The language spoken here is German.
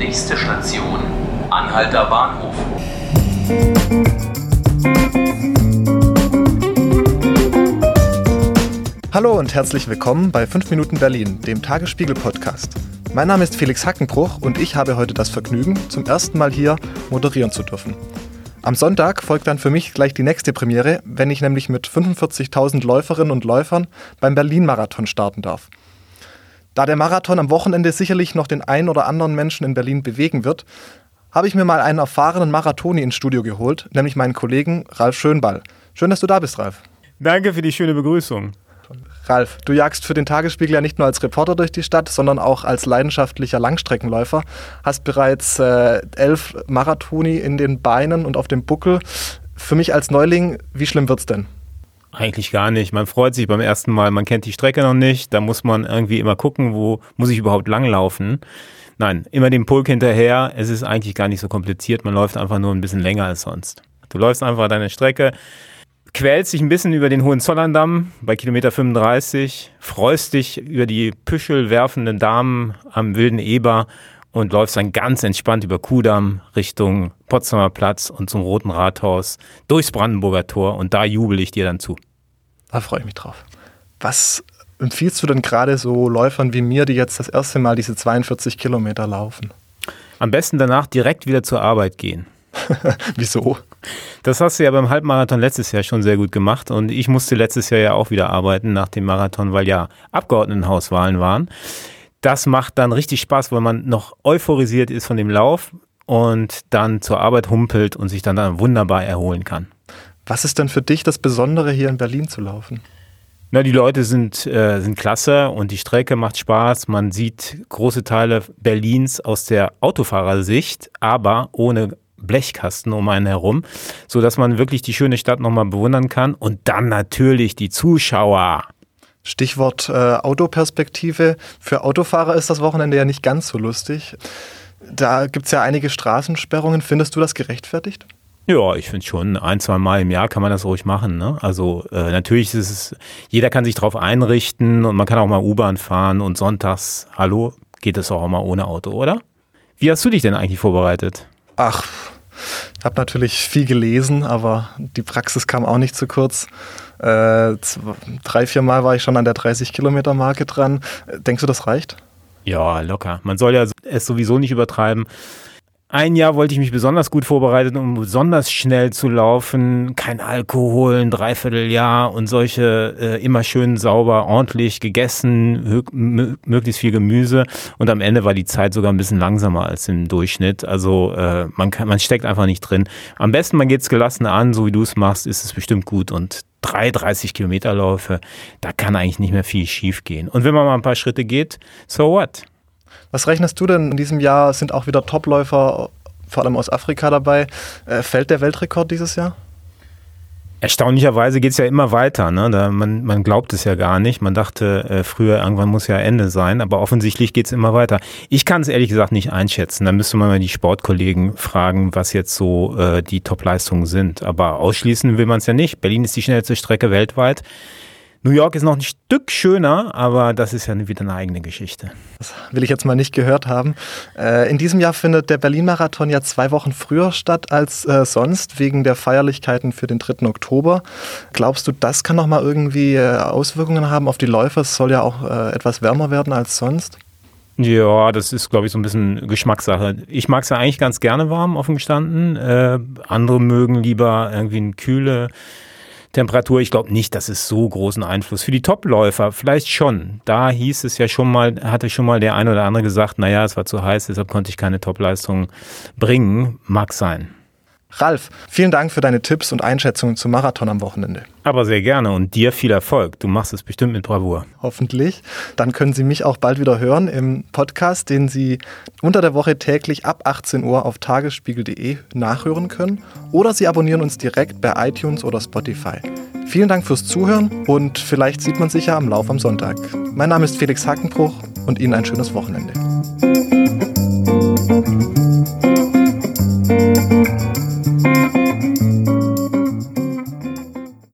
Nächste Station, Anhalter Bahnhof. Hallo und herzlich willkommen bei 5 Minuten Berlin, dem Tagesspiegel-Podcast. Mein Name ist Felix Hackenbruch und ich habe heute das Vergnügen, zum ersten Mal hier moderieren zu dürfen. Am Sonntag folgt dann für mich gleich die nächste Premiere, wenn ich nämlich mit 45.000 Läuferinnen und Läufern beim Berlin-Marathon starten darf. Da der Marathon am Wochenende sicherlich noch den einen oder anderen Menschen in Berlin bewegen wird, habe ich mir mal einen erfahrenen Marathoni ins Studio geholt, nämlich meinen Kollegen Ralf Schönball. Schön, dass du da bist, Ralf. Danke für die schöne Begrüßung. Ralf, du jagst für den Tagesspiegel ja nicht nur als Reporter durch die Stadt, sondern auch als leidenschaftlicher Langstreckenläufer. Hast bereits äh, elf Marathoni in den Beinen und auf dem Buckel. Für mich als Neuling, wie schlimm wird's denn? Eigentlich gar nicht. Man freut sich beim ersten Mal, man kennt die Strecke noch nicht, da muss man irgendwie immer gucken, wo muss ich überhaupt langlaufen. Nein, immer den Pulk hinterher. Es ist eigentlich gar nicht so kompliziert, man läuft einfach nur ein bisschen länger als sonst. Du läufst einfach deine Strecke, quälst dich ein bisschen über den Hohenzollerndamm bei Kilometer 35, freust dich über die Püschel werfenden Damen am Wilden Eber und läufst dann ganz entspannt über Kudamm Richtung Potsdamer Platz und zum Roten Rathaus durchs Brandenburger Tor und da jubel ich dir dann zu. Da freue ich mich drauf. Was empfiehlst du denn gerade so Läufern wie mir, die jetzt das erste Mal diese 42 Kilometer laufen? Am besten danach direkt wieder zur Arbeit gehen. Wieso? Das hast du ja beim Halbmarathon letztes Jahr schon sehr gut gemacht und ich musste letztes Jahr ja auch wieder arbeiten nach dem Marathon, weil ja Abgeordnetenhauswahlen waren. Das macht dann richtig Spaß, weil man noch euphorisiert ist von dem Lauf und dann zur Arbeit humpelt und sich dann, dann wunderbar erholen kann. Was ist denn für dich das Besondere, hier in Berlin zu laufen? Na, die Leute sind, äh, sind klasse und die Strecke macht Spaß. Man sieht große Teile Berlins aus der Autofahrersicht, aber ohne Blechkasten um einen herum, so dass man wirklich die schöne Stadt nochmal bewundern kann. Und dann natürlich die Zuschauer. Stichwort äh, Autoperspektive. Für Autofahrer ist das Wochenende ja nicht ganz so lustig. Da gibt es ja einige Straßensperrungen. Findest du das gerechtfertigt? Ja, ich finde schon, ein, zwei Mal im Jahr kann man das ruhig machen. Ne? Also äh, natürlich ist es, jeder kann sich darauf einrichten und man kann auch mal U-Bahn fahren und sonntags, hallo, geht es auch mal ohne Auto, oder? Wie hast du dich denn eigentlich vorbereitet? Ach, ich habe natürlich viel gelesen, aber die Praxis kam auch nicht zu kurz. Äh, drei, vier Mal war ich schon an der 30-Kilometer-Marke dran. Denkst du, das reicht? Ja, locker. Man soll ja es sowieso nicht übertreiben. Ein Jahr wollte ich mich besonders gut vorbereiten, um besonders schnell zu laufen. Kein Alkohol, ein Dreivierteljahr und solche äh, immer schön sauber, ordentlich gegessen, möglichst viel Gemüse. Und am Ende war die Zeit sogar ein bisschen langsamer als im Durchschnitt. Also äh, man, kann, man steckt einfach nicht drin. Am besten, man geht es gelassen an, so wie du es machst, ist es bestimmt gut. Und drei 30 Kilometer Läufe, da kann eigentlich nicht mehr viel schief gehen. Und wenn man mal ein paar Schritte geht, so what? Was rechnest du denn? In diesem Jahr sind auch wieder Topläufer, vor allem aus Afrika dabei. Äh, fällt der Weltrekord dieses Jahr? Erstaunlicherweise geht es ja immer weiter. Ne? Da man, man glaubt es ja gar nicht. Man dachte äh, früher, irgendwann muss ja Ende sein, aber offensichtlich geht es immer weiter. Ich kann es ehrlich gesagt nicht einschätzen. Da müsste man mal die Sportkollegen fragen, was jetzt so äh, die Topleistungen sind. Aber ausschließen will man es ja nicht. Berlin ist die schnellste Strecke weltweit. New York ist noch ein Stück schöner, aber das ist ja wieder eine eigene Geschichte. Das will ich jetzt mal nicht gehört haben. Äh, in diesem Jahr findet der Berlin-Marathon ja zwei Wochen früher statt als äh, sonst, wegen der Feierlichkeiten für den 3. Oktober. Glaubst du, das kann noch mal irgendwie äh, Auswirkungen haben auf die Läufer? Es soll ja auch etwas wärmer werden als sonst. Ja, das ist, glaube ich, so ein bisschen Geschmackssache. Ich mag es ja eigentlich ganz gerne warm, offen gestanden. Andere mögen lieber irgendwie eine kühle Temperatur. Ich glaube nicht, dass es so großen Einfluss für die Topläufer vielleicht schon. Da hieß es ja schon mal, hatte schon mal der eine oder andere gesagt, naja, es war zu heiß, deshalb konnte ich keine Topleistung bringen. Mag sein. Ralf, vielen Dank für deine Tipps und Einschätzungen zum Marathon am Wochenende. Aber sehr gerne und dir viel Erfolg. Du machst es bestimmt mit Bravour. Hoffentlich. Dann können Sie mich auch bald wieder hören im Podcast, den Sie unter der Woche täglich ab 18 Uhr auf tagesspiegel.de nachhören können. Oder Sie abonnieren uns direkt bei iTunes oder Spotify. Vielen Dank fürs Zuhören und vielleicht sieht man sich ja am Lauf am Sonntag. Mein Name ist Felix Hackenbruch und Ihnen ein schönes Wochenende.